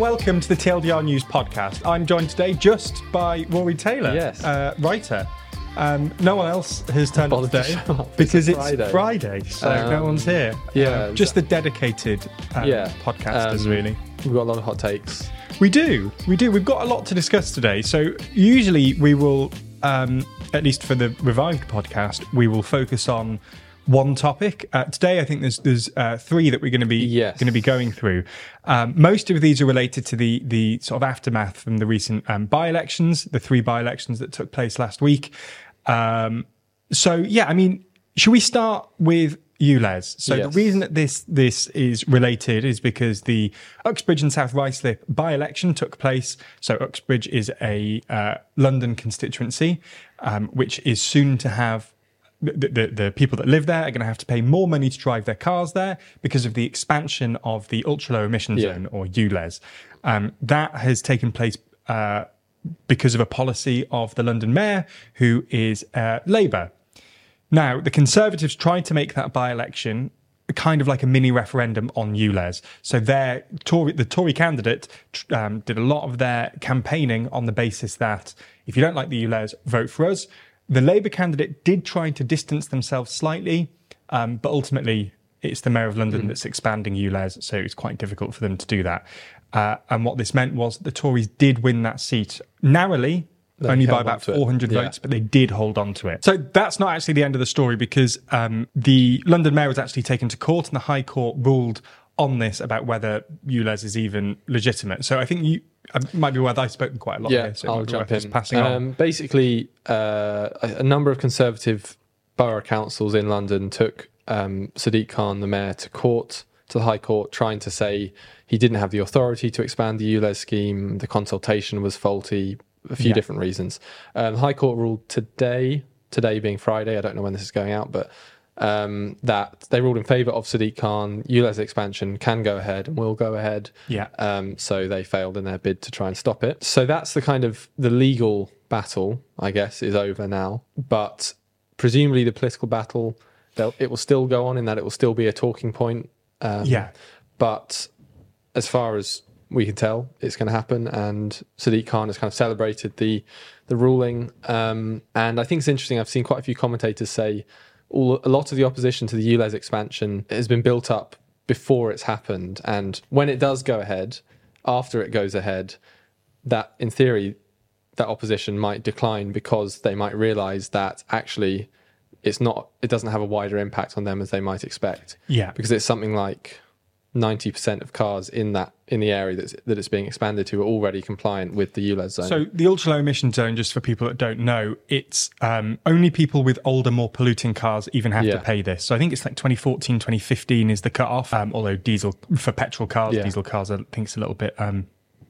welcome to the TLDR News podcast. I'm joined today just by Rory Taylor, Yes. uh, writer. Um, no one else has turned up to today because It's it's Friday, Friday. so no Um, one's here. yeah, Um, just the dedicated um, Yeah, podcasters, um, really. We've got a lot of hot takes. We do, we do. We've got a lot to discuss today. So usually we will, um, at least for the revived podcast, we will focus on one topic. Uh, today, I think there's there's uh, three that we're going to be Yes. going to be going through. Um, most of these are related to the the sort of aftermath from the recent um, by-elections, the three by-elections that took place last week. Um, so yeah, I mean, should we start with ULEZ? So Yes. the reason that this this is related is because the Uxbridge and South Ruislip by-election took place. So Uxbridge is a uh, London constituency, um, which is soon to have. The, the, the people that live there are going to have to pay more money to drive their cars there because of the expansion of the ultra low emission Yeah. zone or ULEZ. Um, that has taken place uh, because of a policy of the London mayor, who is uh, Labour. Now, the Conservatives tried to make that by election kind of like a mini referendum on ULEZ. So their Tory, the Tory candidate um, did a lot of their campaigning on the basis that if you don't like the ULEZ, vote for us. The Labour candidate did try to distance themselves slightly, um, but ultimately it's the Mayor of London that's expanding ULEZ, so it's quite difficult for them to do that. Uh, and what this meant was the Tories did win that seat narrowly, only by about on to 400 Yeah. votes, but they did hold on to it. So that's not actually the end of the story because um, the London Mayor was actually taken to court and the High Court ruled on this about whether ULEZ is even legitimate. So I think you it might be worth I've spoken quite a lot Yeah, here, so I'll jump in. passing on. Um, basically, uh, a, a number of Conservative borough councils in London took um, Sadiq Khan, the mayor, to court, to the High Court, trying to say he didn't have the authority to expand the ULEZ scheme, the consultation was faulty, a few Yeah. different reasons. Um, the High Court ruled today, today being Friday, I don't know when this is going out, but um, that they ruled in favour of Sadiq Khan. ULEZ expansion can go ahead and will go ahead. Yeah. Um, so they failed in their bid to try and stop it. So that's the kind of the legal battle, I guess, is over now. But presumably the political battle, it will still go on in that it will still be a talking point. Um, yeah. But as far as we can tell, it's going to happen. And Sadiq Khan has kind of celebrated the the ruling. Um, and I think it's interesting. I've seen quite a few commentators say all a lot of the opposition to the ULEZ expansion has been built up before it's happened. And when it does go ahead, after it goes ahead, that in theory, that opposition might decline because they might realize that actually it's not it doesn't have a wider impact on them as they might expect Yeah. because it's something like 90% of cars in that in the area that's, that it's being expanded to are already compliant with the ULEZ zone. So the ultra low emission zone, just for people that don't know, it's um, only people with older, more polluting cars even have to pay this. So I think it's like 2014, 2015 is the cut off. Um, although diesel for petrol cars, Yeah. diesel cars, I think it's a little bit um,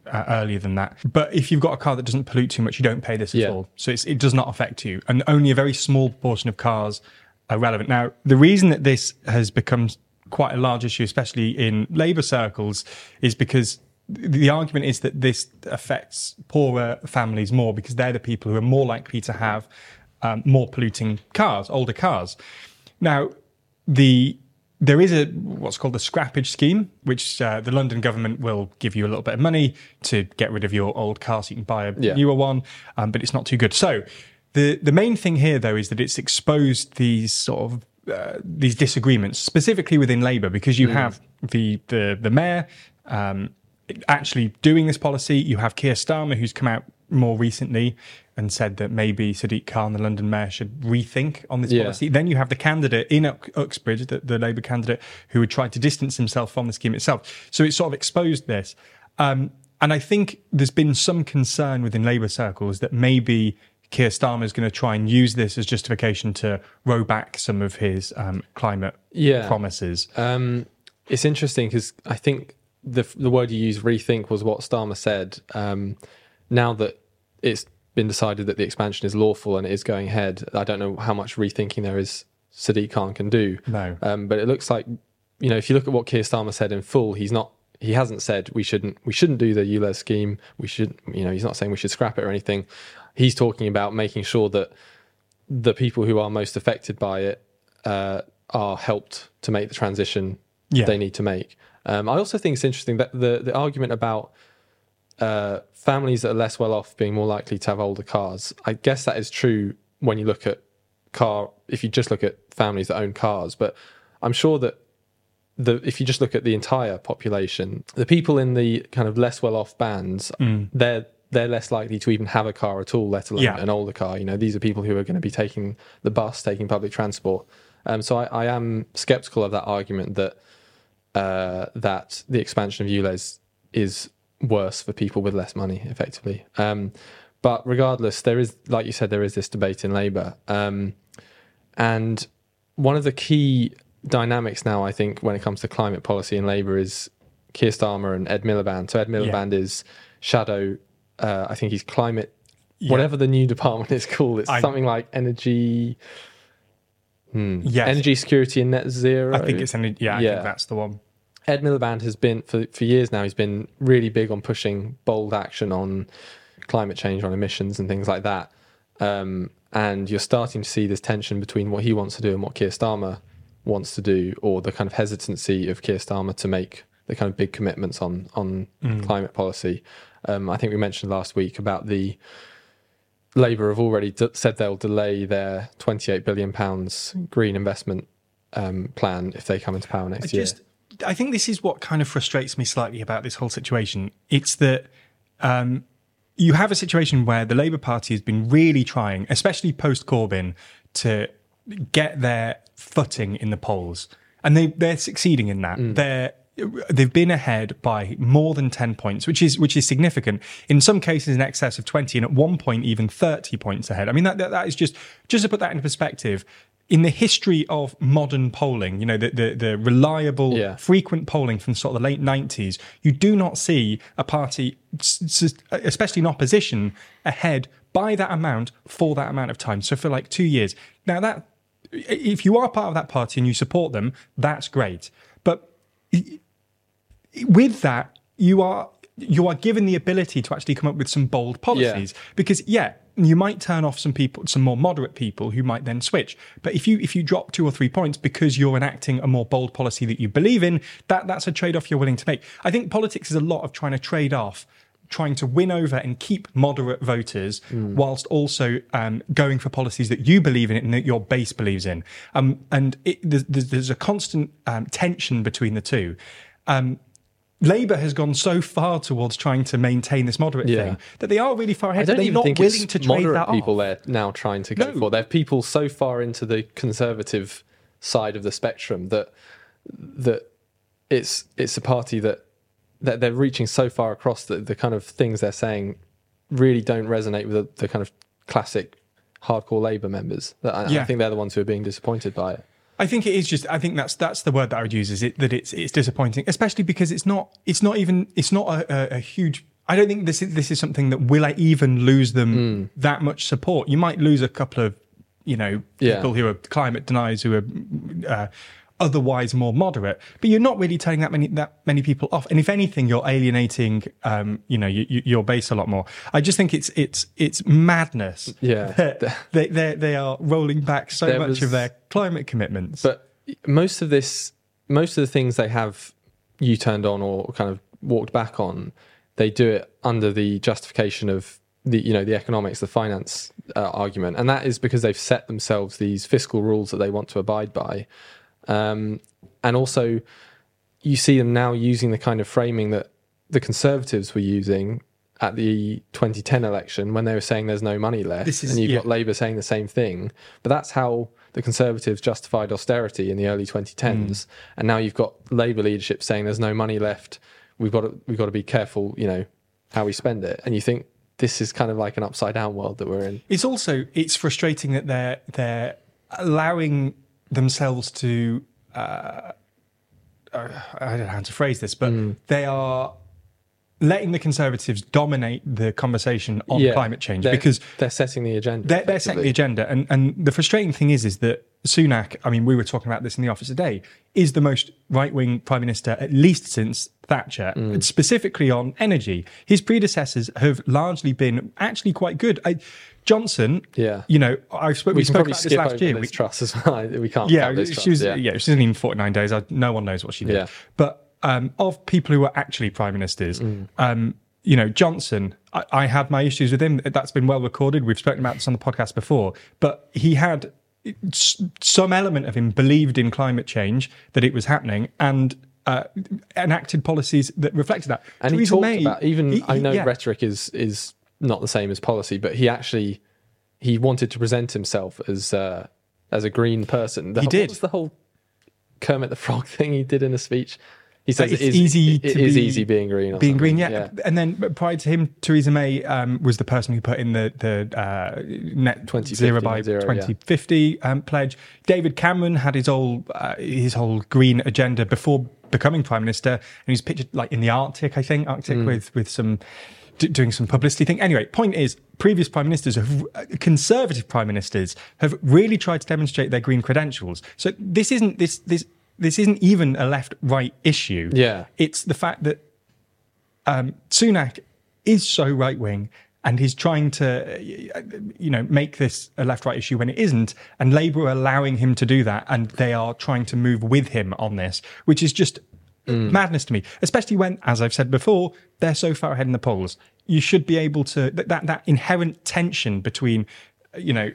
uh, earlier than that. But if you've got a car that doesn't pollute too much, you don't pay this at Yeah. all. So it's, it does not affect you, and only a very small proportion of cars are relevant. Now, the reason that this has become quite a large issue, especially in labour circles, is because the argument is that this affects poorer families more because they're the people who are more likely to have um, more polluting cars, older cars. Now, the there is a what's called the scrappage scheme, which uh, the London government will give you a little bit of money to get rid of your old car so you can buy a Yeah. newer one, um, but it's not too good. So the the main thing here, though, is that it's exposed these sort of uh, these disagreements, specifically within Labour, because you have the the the mayor um, actually doing this policy. You have Keir Starmer, who's come out more recently and said that maybe Sadiq Khan, the London mayor, should rethink on this Yeah. policy. Then you have the candidate in Ux- Uxbridge, the, the Labour candidate, who would try to distance himself from the scheme itself. So it sort of exposed this. Um, and I think there's been some concern within Labour circles that maybe Keir Starmer is going to try and use this as justification to row back some of his um, climate Yeah. promises. Um, it's interesting because I think the the word you used, rethink, was what Starmer said. Um, now that it's been decided that the expansion is lawful and it is going ahead, I don't know how much rethinking there is Sadiq Khan can do. No. Um, but it looks like, you know, if you look at what Keir Starmer said in full, he's not. He hasn't said we shouldn't we shouldn't do the ULEZ scheme. We should, you know, he's not saying we should scrap it or anything. He's talking about making sure that the people who are most affected by it uh, are helped to make the transition Yeah. they need to make. Um, I also think it's interesting that the the argument about uh, families that are less well off being more likely to have older cars. I guess that is true when you look at car. If you just look at families that own cars, but I'm sure that the if you just look at the entire population, the people in the kind of less well off bands, they're they're less likely to even have a car at all, let alone Yeah. an older car. You know, these are people who are going to be taking the bus, taking public transport. Um, so I, I am skeptical of that argument that uh, that the expansion of ULEZ is worse for people with less money, effectively. Um, but regardless, there is, like you said, there is this debate in Labour, um, and one of the key dynamics now, I think, when it comes to climate policy in Labour is Keir Starmer and Ed Miliband. So Ed Miliband is shadow. Uh, I think he's climate. Yeah. Whatever the new department is called, it's I- something like energy. Hmm, Yes. energy security and net zero. I think it's any. Yeah, I Yeah. think that's the one. Ed Miliband has been for for years now. He's been really big on pushing bold action on climate change, on emissions, and things like that. Um, and you're starting to see this tension between what he wants to do and what Keir Starmer wants to do, or the kind of hesitancy of Keir Starmer to make the kind of big commitments on on climate policy. Um, I think we mentioned last week about the Labour have already d- said they'll delay their 28 billion pounds green investment um, plan if they come into power next I year. I think this is what kind of frustrates me slightly about this whole situation. It's that um, you have a situation where the Labour Party has been really trying, especially post Corbyn, to get their footing in the polls, and they they're succeeding in that. They're they've been ahead by more than 10 points which is which is significant. In some cases in excess of 20 and at one point even 30 points ahead. I mean that that, that is just just to put that into perspective in the history of modern polling you know the the, the reliable Yeah. frequent polling from sort of the late 90s you do not see a party especially in opposition ahead by that amount for that amount of time. So for like 2 years. Now that if you are part of that party and you support them that's great. But with that, you are you are given the ability to actually come up with some bold policies. Because yeah you might turn off some people some more moderate people who might then switch. But if you if you drop two or three points because you're enacting a more bold policy that you believe in that that's a trade-off you're willing to make. I think politics is a lot of trying to trade off trying to win over and keep moderate voters whilst also um, going for policies that you believe in and that your base believes in. Um, and it, there's, there's there's a constant um, tension between the two. Um, Labour has gone so far towards trying to maintain this moderate Yeah. thing that they are really far ahead. I don't they're even not think willing it's to trade moderate that people off. they're now trying to go No. for. They're people so far into the conservative side of the spectrum that that it's it's a party that that they're reaching so far across that the kind of things they're saying really don't resonate with the, the kind of classic hardcore Labour members. That I, I think they're the ones who are being disappointed by it. I think it is just. I think that's that's the word that I would use. Is it that it's it's disappointing, especially because it's not it's not even it's not a, a, a huge. I don't think this is this is something that will I even lose them Hmm. that much support. You might lose a couple of you know Yeah. people who are climate deniers who are uh, otherwise more moderate, but you're not really turning that many that many people off. And if anything, you're alienating um, you know you, you, your base a lot more. I just think it's it's it's madness. Yeah. that they they they are rolling back so There much was- of their climate commitments. But most of this, most of the things they have you turned on or kind of walked back on, they do it under the justification of the you know the economics, the finance uh, argument, and that is because they've set themselves these fiscal rules that they want to abide by, um, and also you see them now using the kind of framing that the Conservatives were using at the 2010 election when they were saying there's no money left, This is- and you've yeah. got Labour saying the same thing. But that's how the Conservatives justified austerity in the early 2010s, and now you've got Labour leadership saying there's no money left. We've got to we've got to be careful, you know, how we spend it. And you think this is kind of like an upside down world that we're in. It's also it's frustrating that they're they're allowing themselves to uh, I don't know how to phrase this, but Mm. they are letting the conservatives dominate the conversation on Yeah, climate change they're- because they're setting the agenda. they're, they're setting the agenda. And, and the frustrating thing is, is that Sunak, I mean, we were talking about this in the office today, is the most right wing prime minister, at least since Thatcher, Mm. specifically on energy. His predecessors have largely been actually quite good. I, Johnson, Yeah. you know, I spoke, we, We spoke about this last year. We- Truss as well. We can't. yeah, count Liz Truss, she was. yeah. Yeah. she wasn't even forty nine days. I, no one knows what she did. Yeah. But um, of people who were actually prime ministers, Mm. um, you know, Johnson, I, I had my issues with him. That's been well recorded. We've spoken about this on the podcast before, but he had some element of him believed in climate change, that it was happening, and uh, enacted policies that reflected that. And he talked May- about even he- I know yeah. rhetoric is is not the same as policy, but he actually he wanted to present himself as uh, as a green person. The, He what did. was the whole Kermit the Frog thing he did in a speech? He says It's it is easy it to is be- easy being green. Or being something. green, yeah. And then prior to him, Theresa May um, was the person who put in the the uh, net 2050 zero by net zero, yeah. 2050 um, pledge. David Cameron had his whole uh, his whole green agenda before becoming prime minister, and he's pictured like in the Arctic, I think, Arctic Mm. with with some d- doing some publicity thing. Anyway, point is, previous prime ministers, have, uh, conservative prime ministers, have really tried to demonstrate their green credentials. So this isn't this this. This isn't even a left right issue. Yeah. It's the fact that um, Sunak is so right wing and he's trying to, you know, make this a left right issue when it isn't. And Labour are allowing him to do that, and they are trying to move with him on this, which is just madness to me. Especially when, as I've said before, they're so far ahead in the polls. You should be able to that that, that inherent tension between, you know,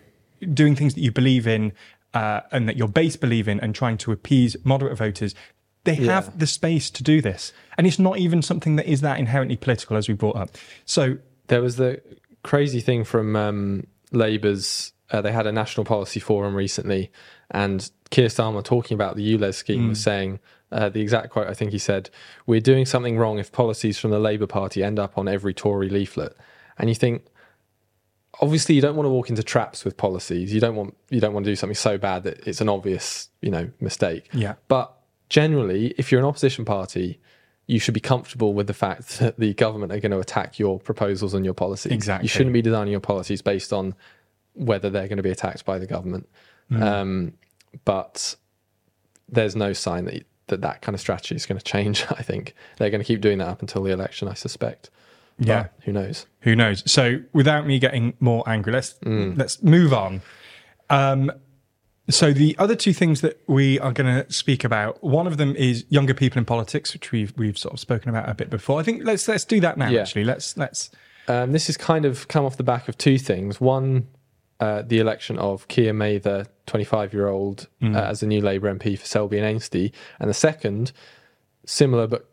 doing things that you believe in. Uh, and that your base believe in, and trying to appease moderate voters, they Yeah. have the space to do this. And it's not even something that is that inherently political, as we brought up. So, There was the crazy thing from um, Labour's. Uh, they had a national policy forum recently, and Keir Starmer talking about the ULEZ scheme was saying uh, the exact quote. I think he said, "We're doing something wrong if policies from the Labour Party end up on every Tory leaflet." And you think, obviously, you don't want to walk into traps with policies. You don't want you don't want to do something so bad that it's an obvious, you know, mistake. Yeah. But generally, if you're an opposition party, you should be comfortable with the fact that the government are going to attack your proposals and your policies. Exactly. You shouldn't be designing your policies based on whether they're going to be attacked by the government. Mm. Um, but there's no sign that, that that kind of strategy is going to change. I think they're going to keep doing that up until the election, I suspect. Yeah. Who knows? who knows? So, without me getting more angry, let's let's move on. Um, so, the other two things that we are going to speak about, one of them is younger people in politics, which we've we've sort of spoken about a bit before. I think let's let's do that now. Yeah. Actually, let's let's Um, this has kind of come off the back of two things. One, uh, the election of Keir Mather, the 25 year old, uh, as the new Labour MP for Selby and Ainsty. And the second, similar but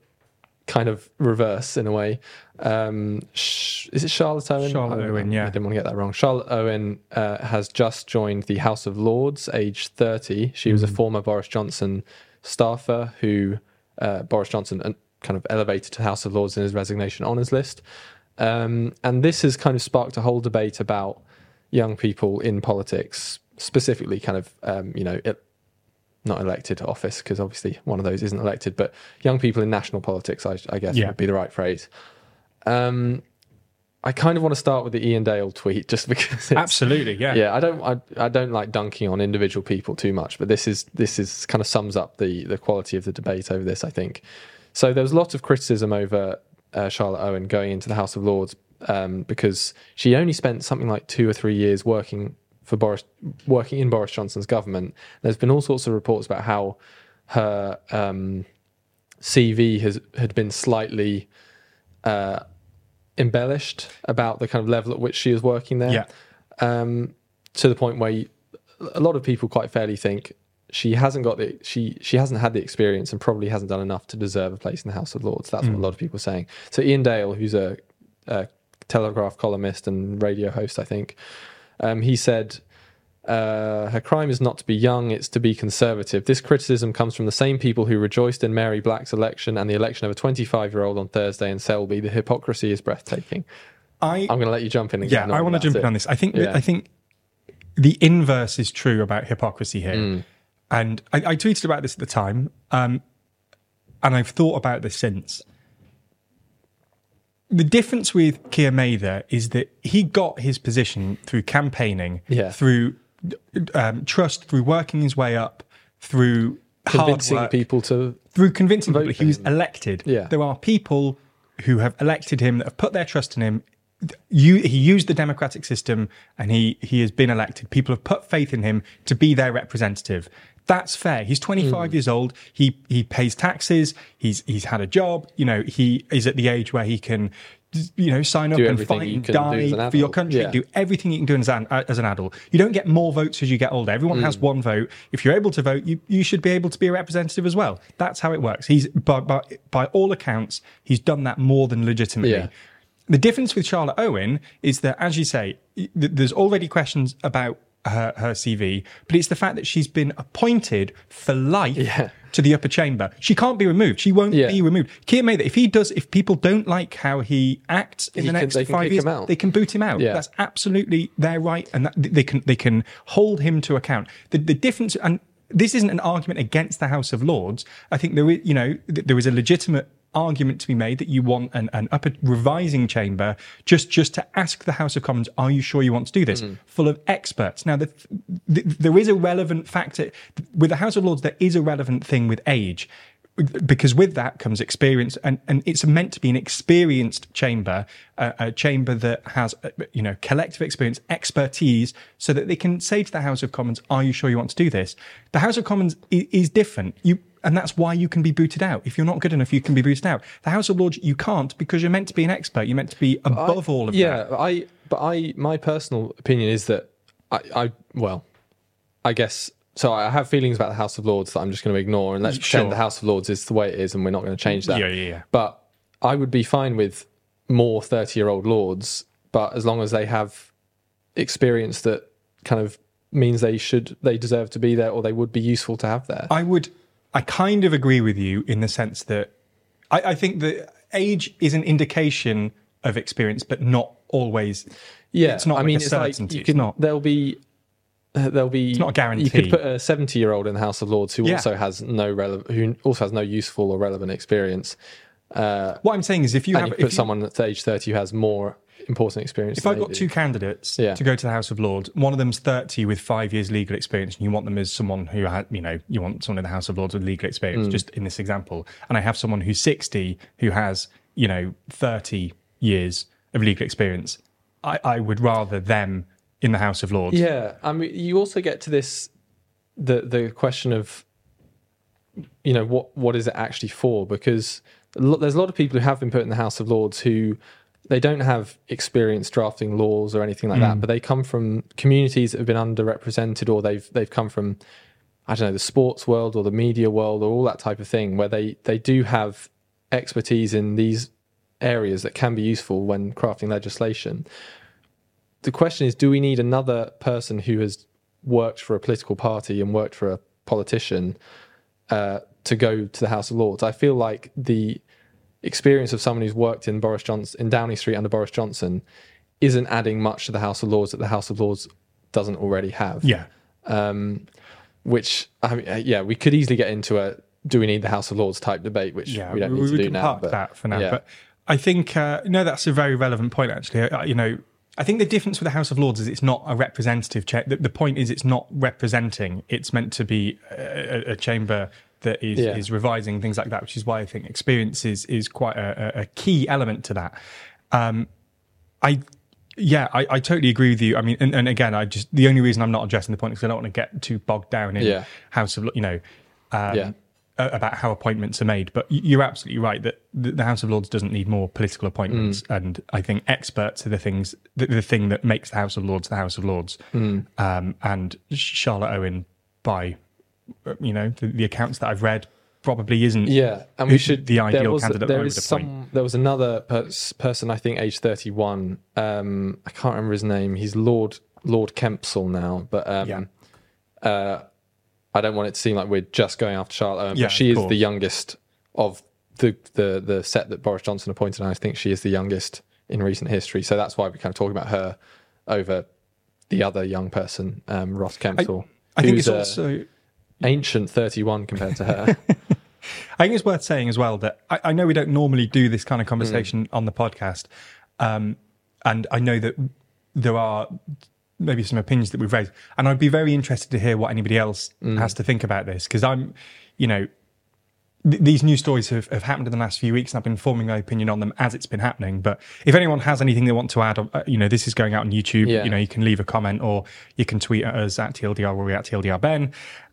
kind of reverse in a way. Um, Sh- is it Charlotte Owen? Charlotte I- Owen, yeah. I didn't want to get that wrong. Charlotte Owen uh, has just joined the House of Lords, age 30. She was a former Boris Johnson staffer who uh, Boris Johnson uh, kind of elevated to the House of Lords in his resignation honours list. Um, and this has kind of sparked a whole debate about young people in politics, specifically kind of, um, you know, it, not elected to office, because obviously one of those isn't elected, but young people in national politics, I, I guess Yeah. would be the right phrase. Um, I kind of want to start with the Iain Dale tweet just because it's, absolutely yeah yeah, I don't I, I don't like dunking on individual people too much, but this is this is kind of sums up the the quality of the debate over this, I think. So there was a lot of criticism over uh, Charlotte Owen going into the House of Lords um, because she only spent something like two or three years working for Boris, working in Boris Johnson's government. There's been all sorts of reports about how her um, CV has had been slightly uh, embellished about the kind of level at which she is working there yeah um, to the point where you, a lot of people quite fairly think she hasn't got the she she hasn't had the experience and probably hasn't done enough to deserve a place in the House of Lords. That's what a lot of people are saying. So Iain Dale, who's a, a Telegraph columnist and radio host, I think, um, he said. Uh, her crime is not to be young, it's to be conservative. This criticism comes from the same people who rejoiced in Mhairi Black's election and the election of a 25 year old on Thursday in Selby. The hypocrisy is breathtaking. I I'm going to let you jump in and yeah I want to jump it. in on this. I think Yeah. I think the inverse is true about hypocrisy here, Mm. and I, I tweeted about this at the time, um, and I've thought about this since. The difference with Keir Mather is that he got his position through campaigning, Yeah. through um, trust, through working his way up, through Convincing work, people to through convincing people he was elected. Yeah. There are people who have elected him that have put their trust in him. You, he used the democratic system and he, he has been elected. People have put faith in him to be their representative. That's fair. He's 25 Hmm. years old. He he pays taxes. He's he's had a job. You know, he is at the age where he can, you know, sign up Do and fight and can do as die for your country. Yeah. Do everything you can do as an, as an adult. You don't get more votes as you get older. Everyone has Hmm. one vote. If you're able to vote, you, you should be able to be a representative as well. That's how it works. He's by, by, by all accounts, he's done that more than legitimately. Yeah. The difference with Charlotte Owen is that, as you say, th- there's already questions about her, her CV, but it's the fact that she's been appointed for life Yeah. to the upper chamber. She can't be removed. She won't Yeah. be removed. Keir Mather, if he does, if people don't like how he acts in He the next can five years, they can boot him out. Yeah. That's absolutely their right, and that, they can they can hold him to account. The the difference, and this isn't an argument against the House of Lords. I think there is, you know, th- there is a legitimate argument to be made that you want an, an upper revising chamber just just to ask the House of Commons, are you sure you want to do this? Mm. Full of experts. Now, the, th there is a relevant factor with the House of Lords. There is a relevant thing with age because with that comes experience and, and it's meant to be an experienced chamber uh, a chamber that has uh, you know collective experience expertise so that they can say to the house of commons are you sure you want to do this the house of commons is, is different you and that's why you can be booted out if you're not good enough you can be booted out the house of lords you can't because you're meant to be an expert you're meant to be above all of yeah, that Yeah, I but I my personal opinion is that I, I well, I guess so. I have feelings about the House of Lords that I'm just going to ignore, and let's Sure. pretend the House of Lords is the way it is, and we're not going to change that. Yeah, yeah, yeah. But I would be fine with more 30 year old lords, but as long as they have experience that kind of means they should they deserve to be there or they would be useful to have there. I would, I kind of agree with you in the sense that I, I think that age is an indication of experience, but not always. Yeah, It's not I like mean, a it's like certainty. you It's can. not. There'll be. Uh, there'll be. it's not a guarantee. You could put a seventy-year-old in the House of Lords who Yeah. also has no relevant, who also has no useful or relevant experience. Uh, What I'm saying is, if you have, you if put you- someone at age thirty who has more important experience. If I've got do. two candidates Yeah. to go to the House of Lords, one of them's 30 with five years legal experience, and you want them as someone who had, you know, you want someone in the House of Lords with legal Mm. experience, just in this example. And I have someone who's 60 who has, you know, 30 years of legal experience. I, I would rather them in the House of Lords. Yeah, I mean, you also get to this the the question of you know what what is it actually for? Because there's a lot of people who have been put in the House of Lords who they don't have experience drafting laws or anything like that, but they come from communities that have been underrepresented, or they've they've come from I don't know the sports world or the media world or all that type of thing, where they they do have expertise in these areas that can be useful when crafting legislation the question is do we need another person who has worked for a political party and worked for a politician uh, to go to the House of Lords? I feel like the experience of someone who's worked in Boris Johnson in Downing Street under Boris Johnson isn't adding much to the House of Lords that the House of Lords doesn't already have. Yeah. Um, which I mean, uh, yeah, we could easily get into a do we need the House of Lords type debate, which Yeah, we don't need to do now. park but, that for now. yeah. But I think uh, no, that's a very relevant point. Actually, uh, you know, I think the difference with the House of Lords is it's not a representative chair. The, the point is, it's not representing. It's meant to be a, a chamber that is Yeah. is revising things like that, which is why I think experience is is quite a, a- key element to that. Um, I. Yeah, I, I totally agree with you. I mean, and, and again, I just the only reason I'm not addressing the point is 'cause I don't want to get too bogged down in Yeah. House of, you know, um, Yeah. about how appointments are made. But you're absolutely right that the House of Lords doesn't need more political appointments, Mm. and I think experts are the things the, the thing that makes the House of Lords the House of Lords. Mm. Um, and Charlotte Owen, by you know the, the accounts that I've read, probably isn't. Yeah, and we should. the ideal there was, candidate There I is some. There was another pers- person, I think, age thirty-one. Um, I can't remember his name. He's Lord Lord Kempsell now, but um, Yeah. uh, I don't want it to seem like we're just going after Charlotte. Owen, Yeah, but she is the youngest of the, the the set that Boris Johnson appointed, and I think she is the youngest in recent history. So that's why we're kind of talking about her over the other young person, um, Ross Kempsell. I think who's, it's also. Ancient thirty-one compared to her. I think it's worth saying as well that I, I know we don't normally do this kind of conversation Mm. on the podcast, um, and I know that there are maybe some opinions that we've raised, and I'd be very interested to hear what anybody else Mm. has to think about this because I'm, you know, th- these new stories have, have happened in the last few weeks, and I've been forming my opinion on them as it's been happening. But if anyone has anything they want to add, uh, you know, this is going out on YouTube. Yeah. You know, you can leave a comment or you can tweet at us at TLDR or at TLDR Ben.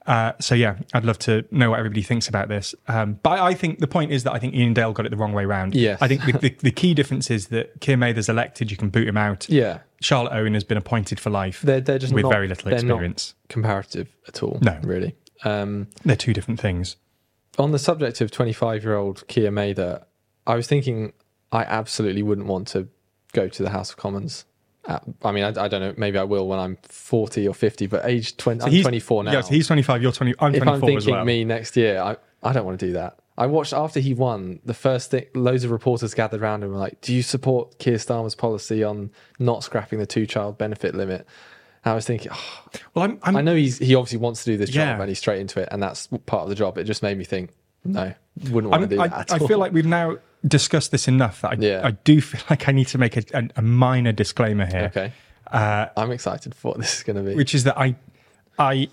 Uh, so yeah, I'd love to know what everybody thinks about this. Um, but I, think the point is that I think Iain Dale got it the wrong way round. Yes. I think the, the, the key difference is that Keir Mather's elected, you can boot him out. Yeah, Charlotte Owen has been appointed for life they're they're just with not, very little they're not experience. comparative at all. No. really. Um, They're two different things. on the subject of 25 year old Keir Mather, I was thinking I absolutely wouldn't want to go to the House of Commons. Uh, I mean, I, I don't know. Maybe I will when I'm 40 or 50. But age 20, I'm he's- 24 now. Yes, he's 25, you're 20. I'm if 24 I'm thinking as well. me next year, I, I don't want to do that. I watched after he won the first thing. Loads of reporters gathered around him and were like, "Do you support Keir Starmer's policy on not scrapping the two-child benefit limit?" And I was thinking, oh, well, I'm, I'm I know he's he obviously wants to do this job and he's straight into it, and that's part of the job. It just made me think, no, wouldn't want I'm, to do I, that. At I all. feel like we've now discussed this enough that I, Yeah. I do feel like I need to make a, a, a minor disclaimer here, okay. uh, I'm excited for what this is going to be. which is that I, I,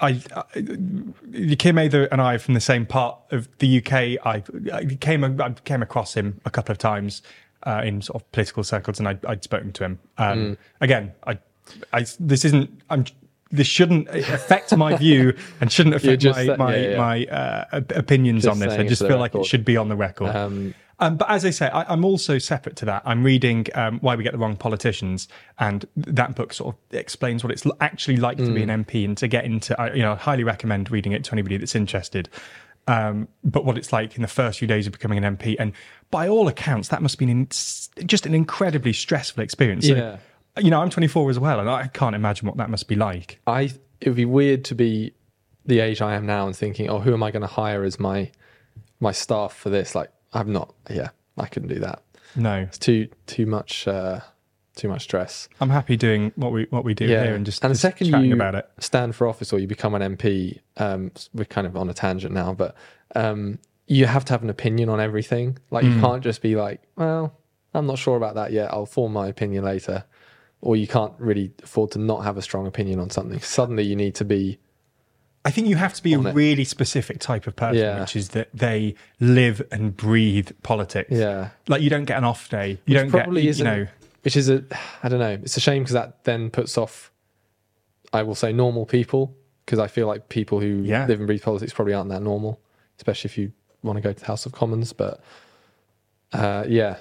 I, I Keir Mather and I are from the same part of the UK. I, I came I came across him a couple of times uh, in sort of political circles, and I, I'd spoken to him. Um, Mm. Again, I, I, this isn't. I'm. This shouldn't affect my view and shouldn't affect my my, yeah, yeah. my uh, opinions Just on this. I just feel like it should be on the record. um, Um, but as I say, I, I'm also separate to that. I'm reading um, Why We Get the Wrong Politicians, and that book sort of explains what it's actually like to be an MP and to get into. I, you know, I highly recommend reading it to anybody that's interested. Um, but what it's like in the first few days of becoming an MP, and by all accounts, that must have been in, just an incredibly stressful experience. So, Yeah. You know, I'm 24 as well, and I can't imagine what that must be like. I it would be weird to be the age I am now and thinking, oh, who am I going to hire as my my staff for this? Like, I'm not. Yeah, I couldn't do that. No, It's too too much uh, too much stress. I'm happy doing what we what we do here and just, and the just second you about it. stand for office or you become an MP, um, we're kind of on a tangent now, but um, you have to have an opinion on everything. Like Mm. you can't just be like, well, I'm not sure about that yet. I'll form my opinion later. Or you can't really afford to not have a strong opinion on something. Suddenly you need to be I think you have to be a it. really specific type of person, Yeah. which is that they live and breathe politics. yeah. Like you don't get an off day. You don't get, probably you isn't know, which is a I don't know. It's a shame because that then puts off. I will say normal people because I feel like people who Yeah. live and breathe politics probably aren't that normal, especially if you want to go to the House of Commons. But uh, yeah,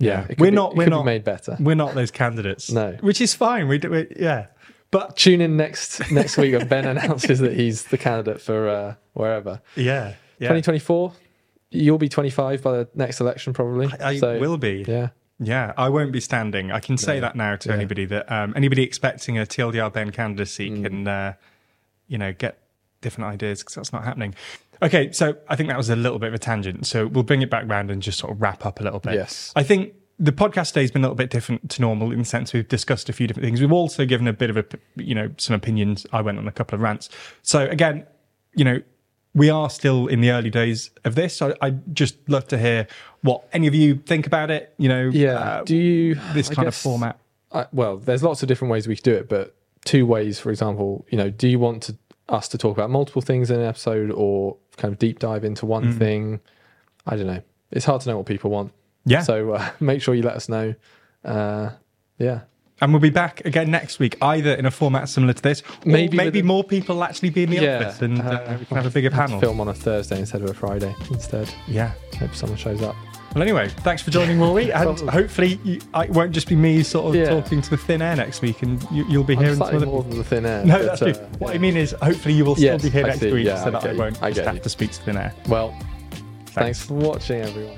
Yeah. it We're be- not- we're not- made better. we're not those candidates. No. Which is fine. We do it. Yeah. But Tune in next next week when Ben announces that he's the candidate for uh, wherever. yeah. Yeah. 2024, you'll be 25 by the next election probably. I So, will be. Yeah. Yeah, I won't be standing. I can say No. that now to Yeah. anybody that um, anybody expecting a TLDR Ben candidacy Mm. can, uh, you know, get different ideas because that's not happening. Okay, so I think that was a little bit of a tangent. So we'll bring it back round and just sort of wrap up a little bit. Yes. I think the podcast today has been a little bit different to normal in the sense we've discussed a few different things. We've also given a bit of a, you know, some opinions. I went on a couple of rants. So again, you know, we are still in the early days of this. So I'd just love to hear what any of you think about it. You know, Yeah. uh, Do you this I kind of format. I, well, there's lots of different ways we could do it, but two ways, for example, you know, do you want to, us to talk about multiple things in an episode or kind of deep dive into one Mm. thing? I don't know. It's hard to know what people want. Yeah. So uh, make sure you let us know. Uh, yeah. And we'll be back again next week, either in a format similar to this, or Maybe maybe, more people will actually be in the Yeah, office and uh, uh, we can have a bigger panel. Film on a Thursday instead of a Friday instead. Yeah. Hope someone shows up. Well, anyway, thanks for joining, Rory. and hopefully, you, I, it won't just be me sort of Yeah. talking to the thin air next week, and you, you'll be I'm hearing some more than the thin air. No, but, that's true. uh, What yeah. I mean is, hopefully, you will still Yes, be here I next see. week, Yeah, so I that I won't I have you. to speak to thin air. Well, Thanks. thanks for watching, everyone.